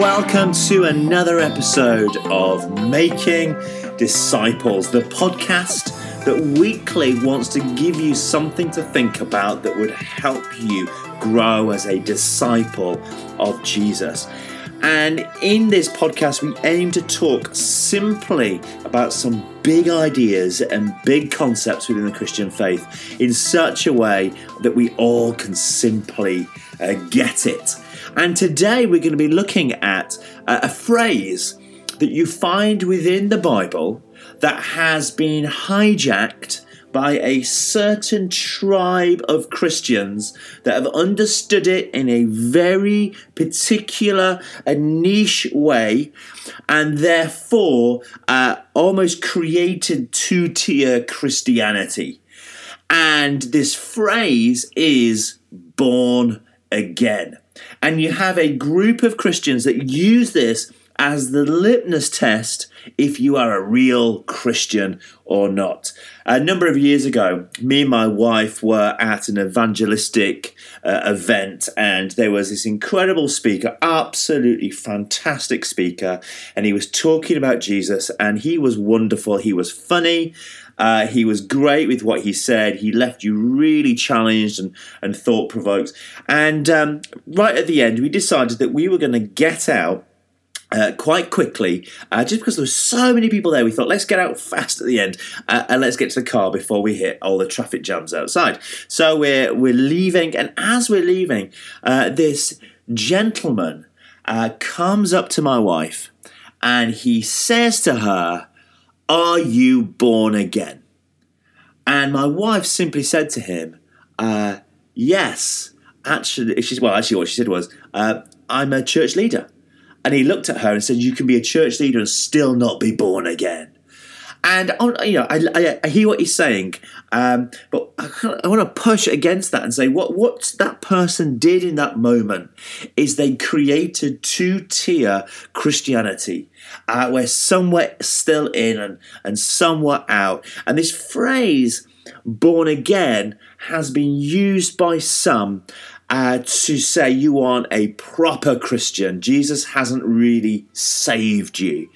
Welcome to another episode of Making Disciples, the podcast that weekly wants to give you something to think about that would help you grow as a disciple of Jesus. And in this podcast, we aim to talk simply about some big ideas and big concepts within the Christian faith in such a way that we all can simply uh, get it. And today we're going to be looking at a phrase that you find within the Bible that has been hijacked by a certain tribe of Christians that have understood it in a very particular, a niche way, and therefore uh, almost created two tier Christianity. And this phrase is born again. And you have a group of Christians that use this as the litmus test if you are a real Christian or not. A number of years ago, me and my wife were at an evangelistic uh, event, and there was this incredible speaker, absolutely fantastic speaker, and he was talking about Jesus, and he was wonderful. He was funny. Uh, he was great with what he said. He left you really challenged and, and thought provoked. And um, right at the end, we decided that we were going to get out uh, quite quickly, uh, just because there were so many people there, we thought let's get out fast at the end uh, and let's get to the car before we hit all the traffic jams outside. So we're we're leaving, and as we're leaving, uh, this gentleman uh, comes up to my wife and he says to her, "Are you born again?" And my wife simply said to him, uh, "Yes." Actually, she's well. Actually, what she said was, uh, "I'm a church leader." And he looked at her and said, You can be a church leader and still not be born again. And you know, I, I, I hear what he's saying, um, but I, I, want to push against that and say what what that person did in that moment is they created two tier Christianity, uh, where some were still in and and some were out. And this phrase "born again" has been used by some uh, to say you aren't a proper Christian. Jesus hasn't really saved you.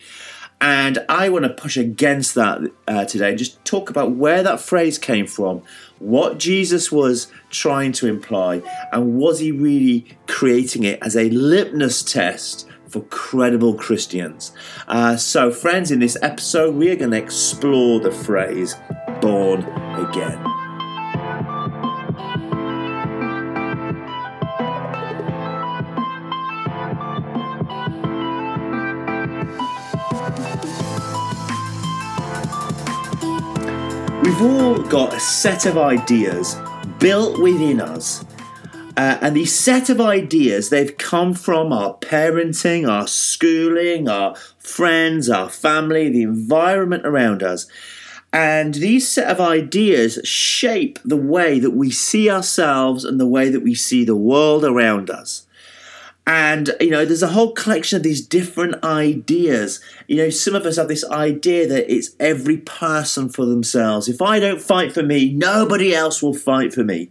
And I want to push against that uh, today and just talk about where that phrase came from, what Jesus was trying to imply, and was he really creating it as a litmus test for credible Christians? Uh, so, friends, in this episode, we are going to explore the phrase born again. We've all got a set of ideas built within us. Uh, and these set of ideas, they've come from our parenting, our schooling, our friends, our family, the environment around us. And these set of ideas shape the way that we see ourselves and the way that we see the world around us. And, you know, there's a whole collection of these different ideas. You know, some of us have this idea that it's every person for themselves. If I don't fight for me, nobody else will fight for me.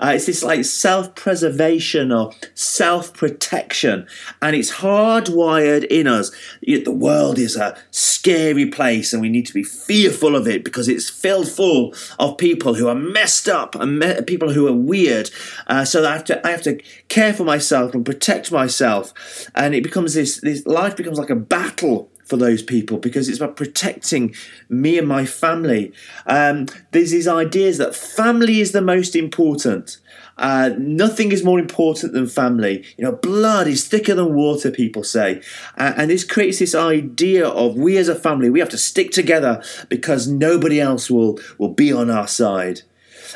Uh, it's this like self preservation or self protection, and it's hardwired in us. The world is a scary place, and we need to be fearful of it because it's filled full of people who are messed up and me- people who are weird. Uh, so I have to I have to care for myself and protect myself, and it becomes this this life becomes like a battle for those people because it's about protecting me and my family. Um, there's these ideas that family is the most important. Uh, nothing is more important than family. You know, blood is thicker than water, people say. Uh, and this creates this idea of we as a family, we have to stick together because nobody else will, will be on our side.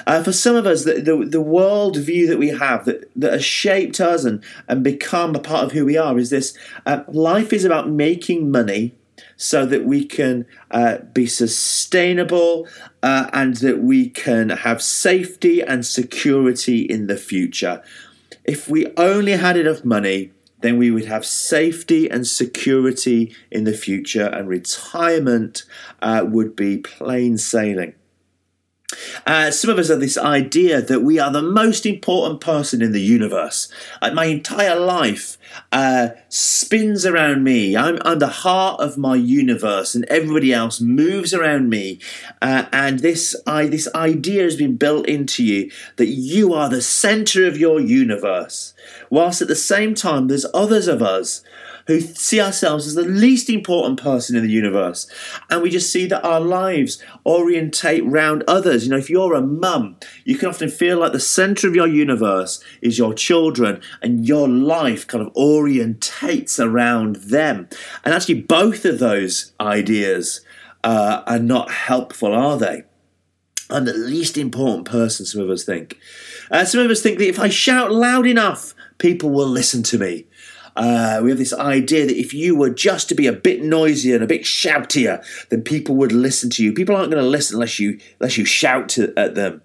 Uh, for some of us, the, the, the world view that we have that, that has shaped us and, and become a part of who we are is this uh, life is about making money so that we can uh, be sustainable uh, and that we can have safety and security in the future. If we only had enough money, then we would have safety and security in the future, and retirement uh, would be plain sailing. Uh, some of us have this idea that we are the most important person in the universe. Like my entire life uh, spins around me. I'm, I'm the heart of my universe, and everybody else moves around me. Uh, and this, I, this idea has been built into you that you are the center of your universe. Whilst at the same time, there's others of us who see ourselves as the least important person in the universe. And we just see that our lives orientate round others. You know, if you're a mum, you can often feel like the center of your universe is your children, and your life kind of orientates around them. And actually, both of those ideas uh, are not helpful, are they? I'm the least important person, some of us think. Uh, some of us think that if I shout loud enough, people will listen to me. Uh, we have this idea that if you were just to be a bit noisier and a bit shoutier, then people would listen to you. People aren't going to listen unless you unless you shout to, at them.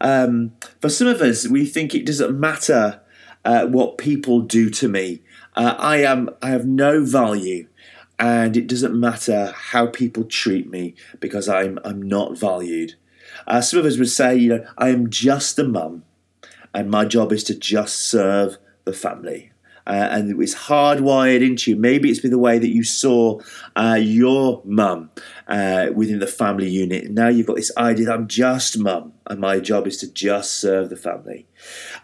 Um, for some of us, we think it doesn't matter uh, what people do to me. Uh, I am I have no value, and it doesn't matter how people treat me because I'm I'm not valued. Uh, some of us would say, you know, I am just a mum, and my job is to just serve the family uh, and it's hardwired into you. Maybe it's been the way that you saw uh, your mum uh, within the family unit. Now you've got this idea that I'm just mum, and my job is to just serve the family.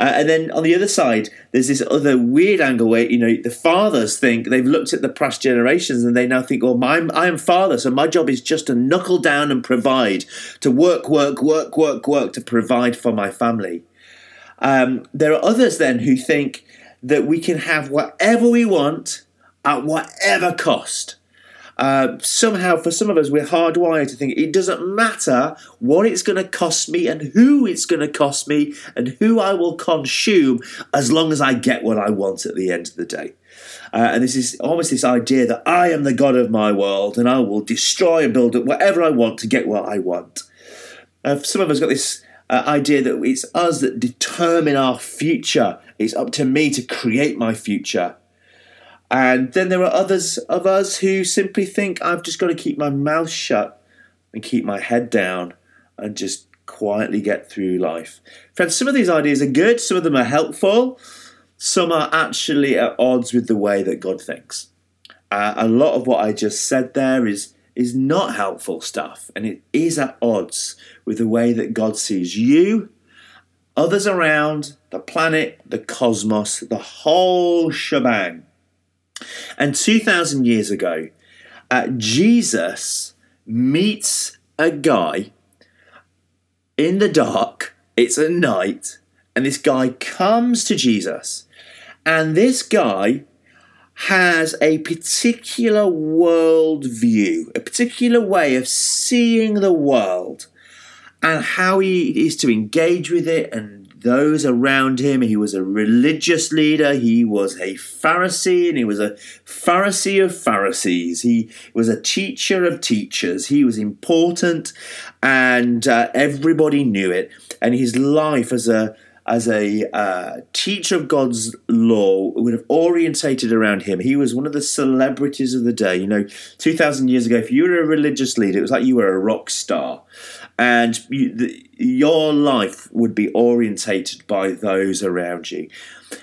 Uh, and then on the other side, there's this other weird angle where you know the fathers think they've looked at the past generations and they now think, "Oh, my, I am father, so my job is just to knuckle down and provide, to work, work, work, work, work, to provide for my family." Um, there are others then who think that we can have whatever we want at whatever cost. Uh, somehow, for some of us, we're hardwired to think it doesn't matter what it's going to cost me and who it's going to cost me and who I will consume as long as I get what I want at the end of the day. Uh, and this is almost this idea that I am the God of my world and I will destroy and build up whatever I want to get what I want. Uh, some of us got this uh, idea that it's us that determine our future. It's up to me to create my future. And then there are others of us who simply think I've just got to keep my mouth shut and keep my head down and just quietly get through life. Friends, some of these ideas are good, some of them are helpful, some are actually at odds with the way that God thinks. Uh, a lot of what I just said there is is not helpful stuff and it is at odds with the way that God sees you, others around, the planet, the cosmos, the whole shebang. And 2,000 years ago, uh, Jesus meets a guy in the dark, it's at night, and this guy comes to Jesus. And this guy has a particular world view, a particular way of seeing the world and how he is to engage with it and those around him. He was a religious leader, he was a Pharisee, and he was a Pharisee of Pharisees. He was a teacher of teachers. He was important, and uh, everybody knew it. And his life as a as a uh, teacher of God's law would have orientated around him. He was one of the celebrities of the day. You know, 2,000 years ago, if you were a religious leader, it was like you were a rock star. And you, the, your life would be orientated by those around you.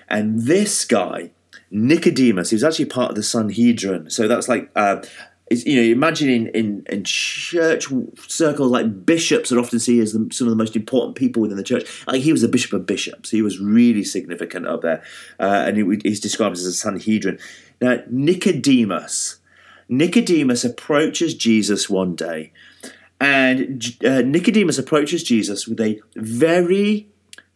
And this guy, Nicodemus, he was actually part of the Sanhedrin. So that's like uh, is you know imagine in, in, in church circles like bishops are often seen as the, some of the most important people within the church. Like he was a bishop of bishops. He was really significant up there uh, and he, he's described as a sanhedrin. Now nicodemus nicodemus approaches jesus one day and uh, nicodemus approaches jesus with a very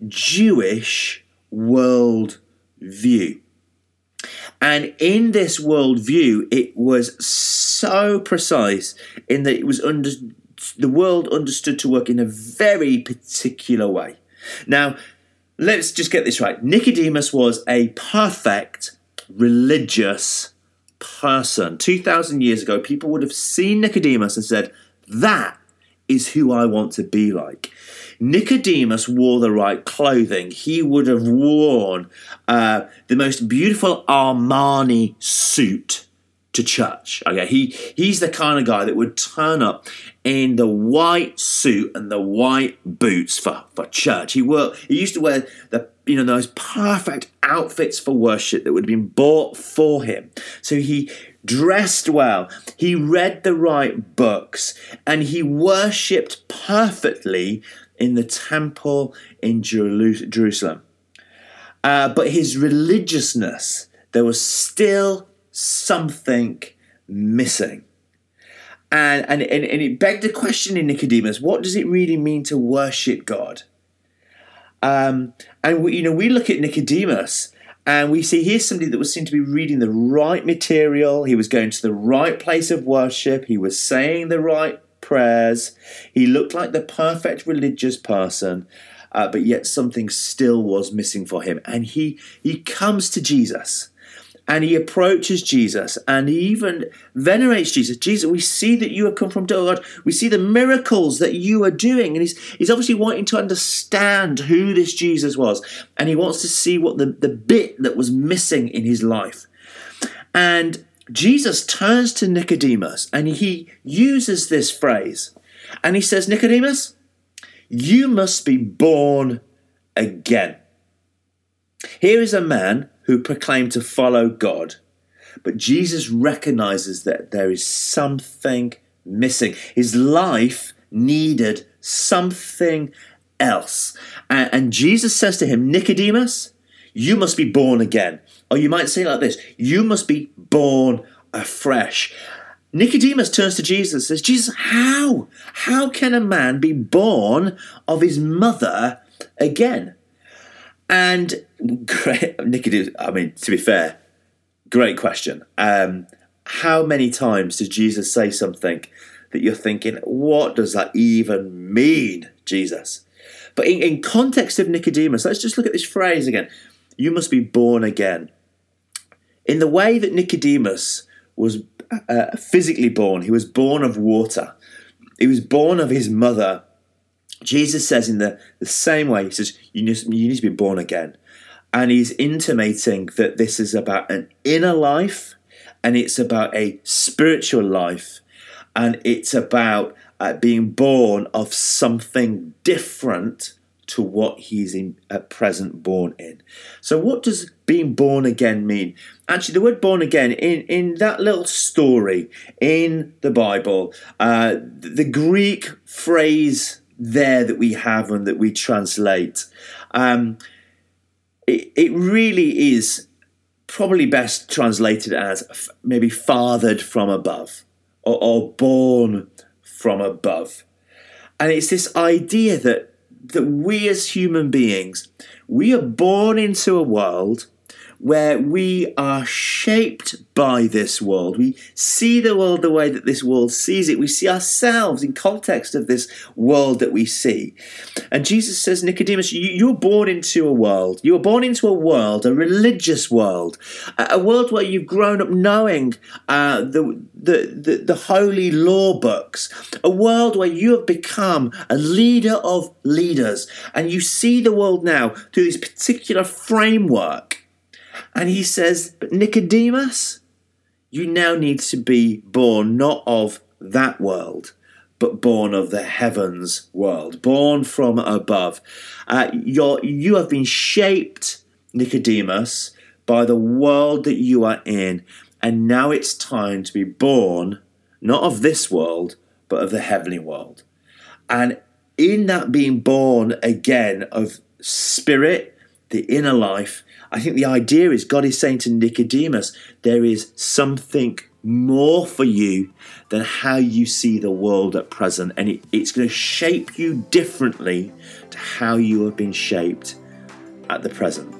jewish world view and in this worldview, it was so precise in that it was under the world understood to work in a very particular way. Now, let's just get this right. Nicodemus was a perfect religious person. 2,000 years ago, people would have seen Nicodemus and said, That is who I want to be like. Nicodemus wore the right clothing. He would have worn uh, the most beautiful Armani suit to church. Okay, he he's the kind of guy that would turn up in the white suit and the white boots for, for church. He worked. He used to wear the you know those perfect outfits for worship that would have been bought for him. So he dressed well. He read the right books and he worshipped perfectly in the temple in Jerusalem. Uh, but his religiousness, there was still something missing. And, and, and, and it begged the question in Nicodemus what does it really mean to worship God? Um, and we, you know, we look at Nicodemus and we see here's somebody that was seen to be reading the right material. He was going to the right place of worship. He was saying the right prayers. He looked like the perfect religious person, uh, but yet something still was missing for him. And he he comes to Jesus and he approaches Jesus and he even venerates Jesus. Jesus, we see that you have come from God. We see the miracles that you are doing. And he's, he's obviously wanting to understand who this Jesus was. And he wants to see what the, the bit that was missing in his life. And Jesus turns to Nicodemus and he uses this phrase. And he says, Nicodemus, you must be born again. Here is a man who proclaimed to follow God. But Jesus recognizes that there is something missing. His life needed something else. And, Jesus says to him, Nicodemus, you must be born again. Or you might say like this you must be born afresh. Nicodemus turns to Jesus and says, Jesus, how? How can a man be born of his mother again? And great, Nicodemus, I mean, to be fair, great question. Um, how many times did Jesus say something that you're thinking, what does that even mean, Jesus? But in, in context of Nicodemus, let's just look at this phrase again. You must be born again. In the way that Nicodemus was uh, physically born, he was born of water. He was born of his mother Jesus says in the, the same way, he says, you need, you need to be born again. And he's intimating that this is about an inner life and it's about a spiritual life and it's about uh, being born of something different to what he's in at present born in. So what does being born again mean? Actually, the word born again in, in that little story in the Bible, uh, the Greek phrase there that we have and that we translate. Um, it, it really is probably best translated as maybe fathered from above or, or born from above. And it's this idea that that we as human beings, we are born into a world where we are shaped by this world. We see the world the way that this world sees it. We see ourselves in context of this world that we see. And Jesus says, Nicodemus, you, are born into a world. You were born into a world, a religious world, a, world where you've grown up knowing uh, the, the, the, the holy law books, a world where you have become a leader of leaders. And you see the world now through this particular framework and he says, But Nicodemus, you now need to be born not of that world, but born of the heavens world, born from above. Uh, you're, you have been shaped, Nicodemus, by the world that you are in. And now it's time to be born, not of this world, but of the heavenly world. And in that being born again of spirit, the inner life, I think the idea is God is saying to Nicodemus, there is something more for you than how you see the world at present. And it, it's going to shape you differently to how you have been shaped at the present.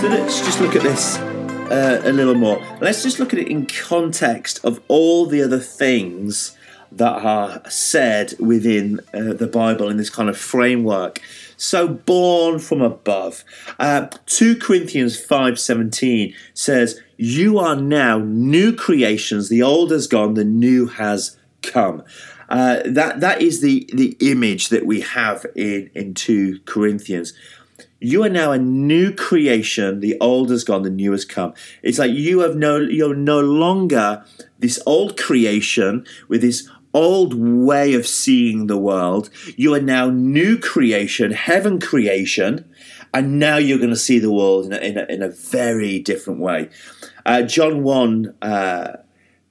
So let's just look at this uh, a little more. Let's just look at it in context of all the other things that are said within uh, the Bible in this kind of framework. So born from above. Uh, 2 Corinthians 5:17 says, "You are now new creations. The old has gone, the new has come. Uh, that that is the the image that we have in in two Corinthians. You are now a new creation. The old has gone, the new has come. It's like you have no you're no longer this old creation with this old way of seeing the world. You are now new creation, heaven creation, and now you're going to see the world in a, in a, in a very different way. Uh, John 1 uh,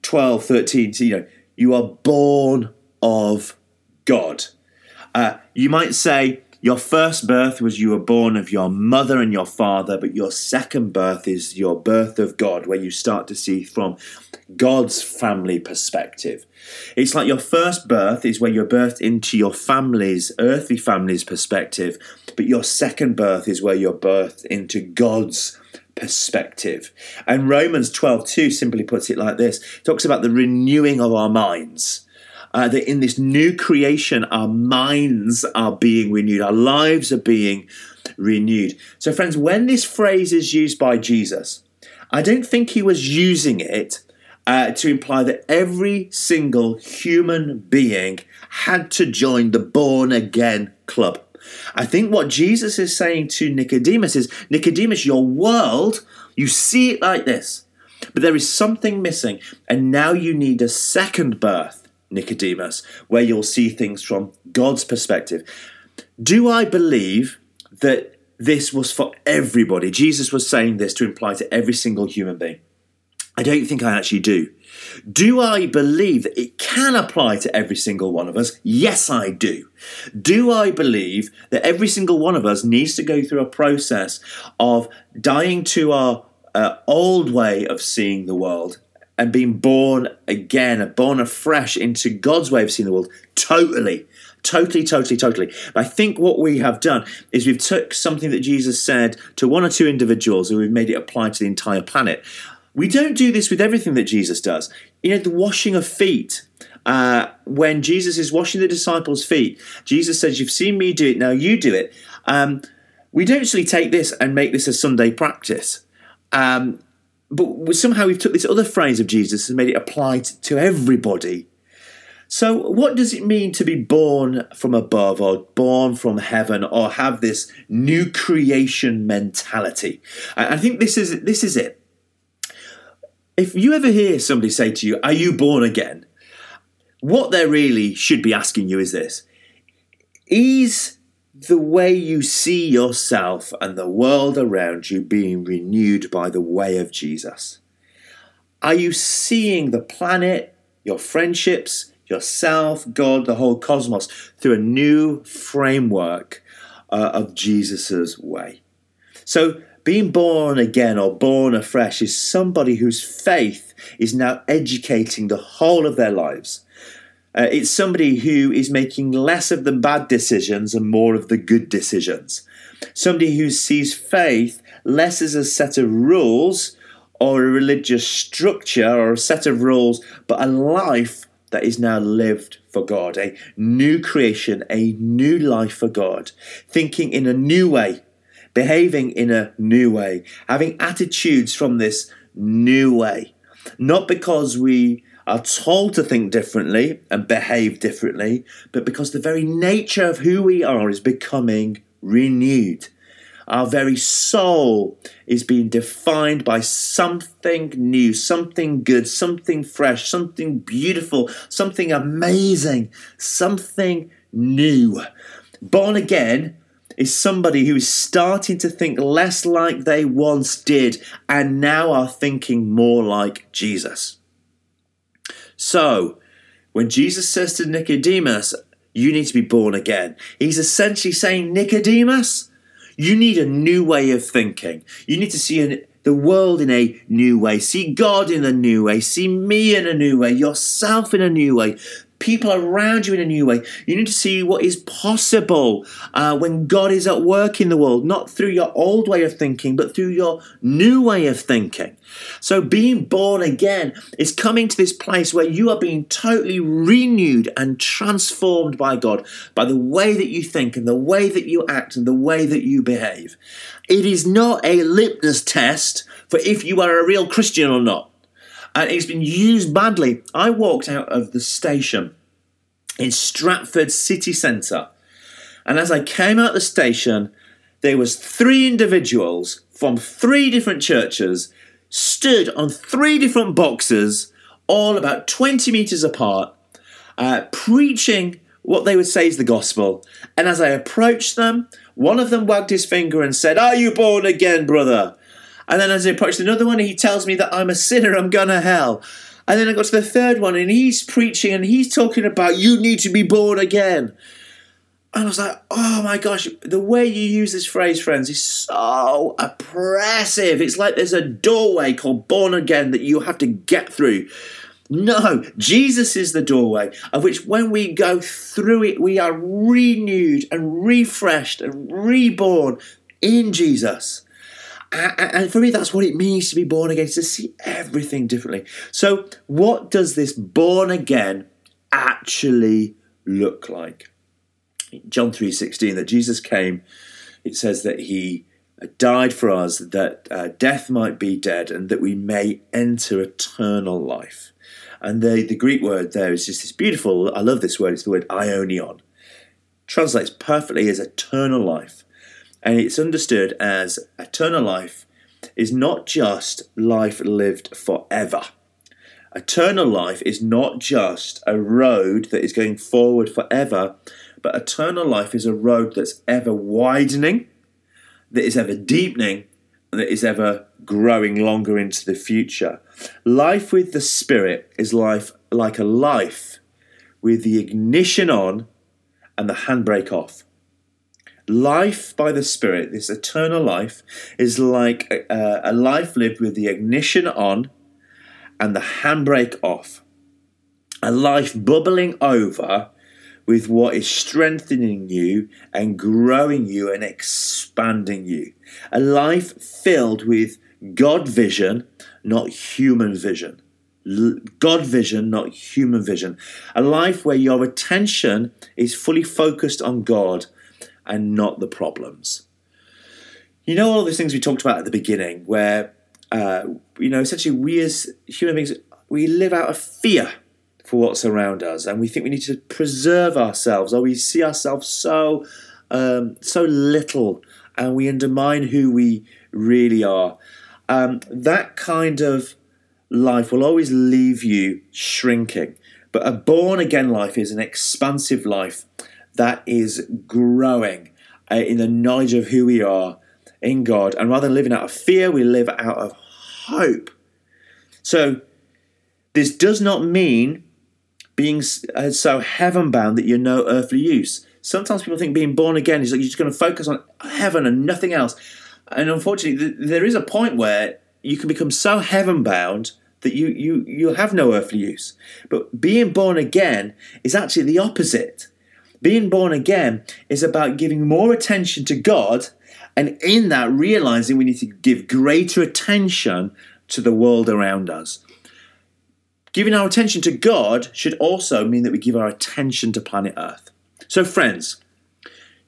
12, 13, so, you know, you are born of God. Uh, you might say your first birth was you were born of your mother and your father, but your second birth is your birth of God, where you start to see from God's family perspective. It's like your first birth is where you're birthed into your family's, earthly family's perspective, but your second birth is where you're birthed into God's perspective. And Romans 12 2 simply puts it like this talks about the renewing of our minds uh, that in this new creation, our minds are being renewed, our lives are being renewed. So, friends, when this phrase is used by Jesus, I don't think he was using it uh, to imply that every single human being had to join the born again club. I think what Jesus is saying to Nicodemus is Nicodemus, your world, you see it like this, but there is something missing, and now you need a second birth. Nicodemus, where you'll see things from God's perspective. Do I believe that this was for everybody? Jesus was saying this to imply to every single human being. I don't think I actually do. Do I believe that it can apply to every single one of us? Yes, I do. Do I believe that every single one of us needs to go through a process of dying to our uh, old way of seeing the world and being born again, born afresh into God's way of seeing the world. Totally, totally, totally, totally. I think what we have done is we've took something that Jesus said to one or two individuals and we've made it apply to the entire planet. We don't do this with everything that Jesus does. You know, the washing of feet. Uh, when Jesus is washing the disciples' feet, Jesus says, You've seen me do it, now you do it. Um, we don't actually take this and make this a Sunday practice. Um, but somehow we've took this other phrase of Jesus and made it apply to everybody. So, what does it mean to be born from above or born from heaven or have this new creation mentality? I think this is this is it. If you ever hear somebody say to you, "Are you born again?" what they really should be asking you is this: Is the way you see yourself and the world around you being renewed by the way of Jesus? Are you seeing the planet, your friendships, yourself, God, the whole cosmos through a new framework uh, of Jesus' way? So, being born again or born afresh is somebody whose faith is now educating the whole of their lives uh, it's somebody who is making less of the bad decisions and more of the good decisions. Somebody who sees faith less as a set of rules or a religious structure or a set of rules, but a life that is now lived for God, a new creation, a new life for God, thinking in a new way, behaving in a new way, having attitudes from this new way. Not because we are told to think differently and behave differently, but because the very nature of who we are is becoming renewed. Our very soul is being defined by something new, something good, something fresh, something beautiful, something amazing, something new. Born again is somebody who is starting to think less like they once did and now are thinking more like Jesus. So, when Jesus says to Nicodemus, You need to be born again, he's essentially saying, Nicodemus, you need a new way of thinking. You need to see an, the world in a new way, see God in a new way, see me in a new way, yourself in a new way, people around you in a new way. You need to see what is possible uh, when God is at work in the world, not through your old way of thinking, but through your new way of thinking. So, being born again is coming to this place where you are being totally renewed and transformed by God, by the way that you think and the way that you act and the way that you behave. It is not a litmus test for if you are a real Christian or not. And it's been used badly. I walked out of the station in Stratford city centre, and as I came out the station, there was three individuals from three different churches stood on three different boxes, all about 20 metres apart, uh, preaching what they would say is the gospel. And as I approached them, one of them wagged his finger and said, Are you born again, brother? And then as I approached another one, he tells me that I'm a sinner, I'm to hell. And then I got to the third one, and he's preaching and he's talking about you need to be born again. And I was like, oh my gosh, the way you use this phrase, friends, is so oppressive. It's like there's a doorway called born again that you have to get through. No, Jesus is the doorway of which when we go through it, we are renewed and refreshed and reborn in Jesus. And for me, that's what it means to be born again, to see everything differently. So, what does this born again actually look like? John 3:16 that Jesus came it says that he died for us that uh, death might be dead and that we may enter eternal life. And the, the Greek word there is just this beautiful, I love this word, it's the word aionion. Translates perfectly as eternal life. And it's understood as eternal life is not just life lived forever. Eternal life is not just a road that is going forward forever, but eternal life is a road that's ever widening, that is ever deepening, and that is ever growing longer into the future. Life with the Spirit is life like a life with the ignition on and the handbrake off. Life by the Spirit, this eternal life, is like a, a life lived with the ignition on and the handbrake off. A life bubbling over with what is strengthening you and growing you and expanding you. A life filled with God vision, not human vision. God vision, not human vision. A life where your attention is fully focused on God and not the problems. You know, all those things we talked about at the beginning, where, uh, you know, essentially we as human beings, we live out of fear for what's around us, and we think we need to preserve ourselves, or we see ourselves so um, so little, and we undermine who we really are. Um, that kind of life will always leave you shrinking. But a born again life is an expansive life that is growing uh, in the knowledge of who we are in God. And rather than living out of fear, we live out of hope. So, this does not mean being uh, so heaven bound that you're no earthly use. Sometimes people think being born again is like you're just going to focus on heaven and nothing else. And unfortunately, there is a point where you can become so heaven bound that you, you, you'll have no earthly use. But being born again is actually the opposite. Being born again is about giving more attention to God, and in that, realizing we need to give greater attention to the world around us. Giving our attention to God should also mean that we give our attention to planet Earth. So, friends,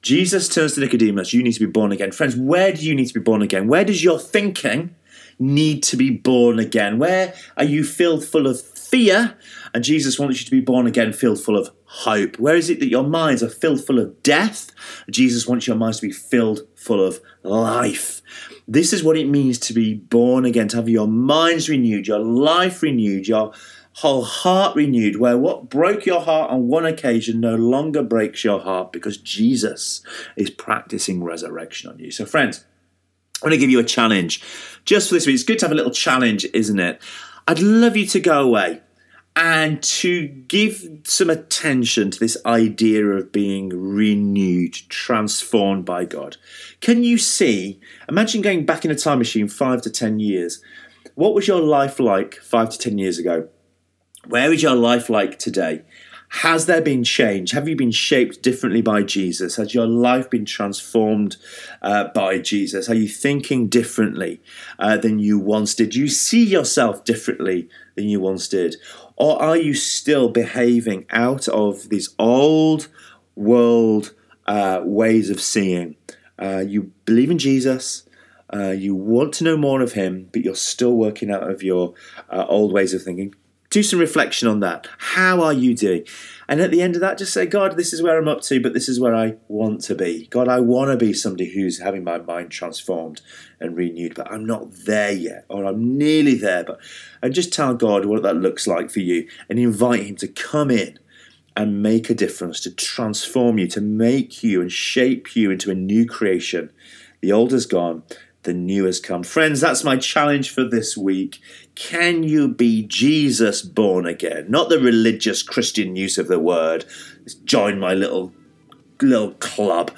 Jesus turns to Nicodemus, you need to be born again. Friends, where do you need to be born again? Where does your thinking need to be born again? Where are you filled full of fear and Jesus wants you to be born again filled full of hope? Where is it that your minds are filled full of death? Jesus wants your minds to be filled full of life. This is what it means to be born again, to have your minds renewed, your life renewed, your whole heart renewed, where what broke your heart on one occasion no longer breaks your heart because Jesus is practicing resurrection on you. So, friends, I'm going to give you a challenge just for this week. It's good to have a little challenge, isn't it? I'd love you to go away and to give some attention to this idea of being renewed, transformed by God. Can you see? Imagine going back in a time machine five to 10 years. What was your life like five to 10 years ago? Where is your life like today? Has there been change? Have you been shaped differently by Jesus? Has your life been transformed uh, by Jesus? Are you thinking differently uh, than you once did? Do you see yourself differently than you once did? Or are you still behaving out of these old world uh, ways of seeing? Uh, you believe in Jesus, uh, you want to know more of Him, but you're still working out of your uh, old ways of thinking, do some reflection on that. How are you doing? And at the end of that, just say, God, this is where I'm up to, but this is where I want to be. God, I want to be somebody who's having my mind transformed and renewed, but I'm not there yet, or I'm nearly there. But and just tell God what that looks like for you and invite Him to come in and make a difference, to transform you, to make you and shape you into a new creation. The old has gone, the new has come. Friends, that's my challenge for this week. Can you be Jesus born again? Not the religious Christian use of the word, join my little little club,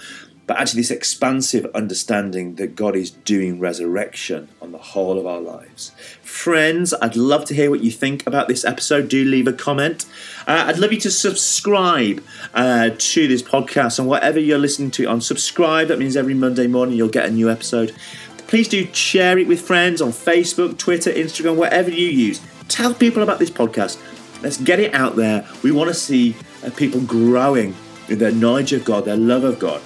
but actually this expansive understanding that God is doing resurrection on the whole of our lives. Friends, I'd love to hear what you think about this episode. Do leave a comment. Uh, I'd love you to subscribe uh, to this podcast and whatever you're listening to on subscribe. That means every Monday morning you'll get a new episode. Please do share it with friends on Facebook, Twitter, Instagram, whatever you use. Tell people about this podcast. Let's get it out there. We want to see uh, people growing in their knowledge of God, their love of God,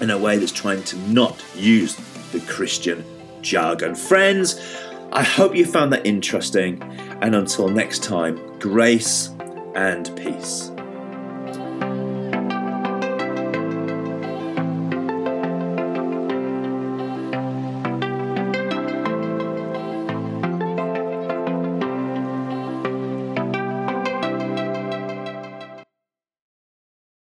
in a way that's trying to not use the Christian jargon. Friends, I hope you found that interesting. And until next time, grace and peace.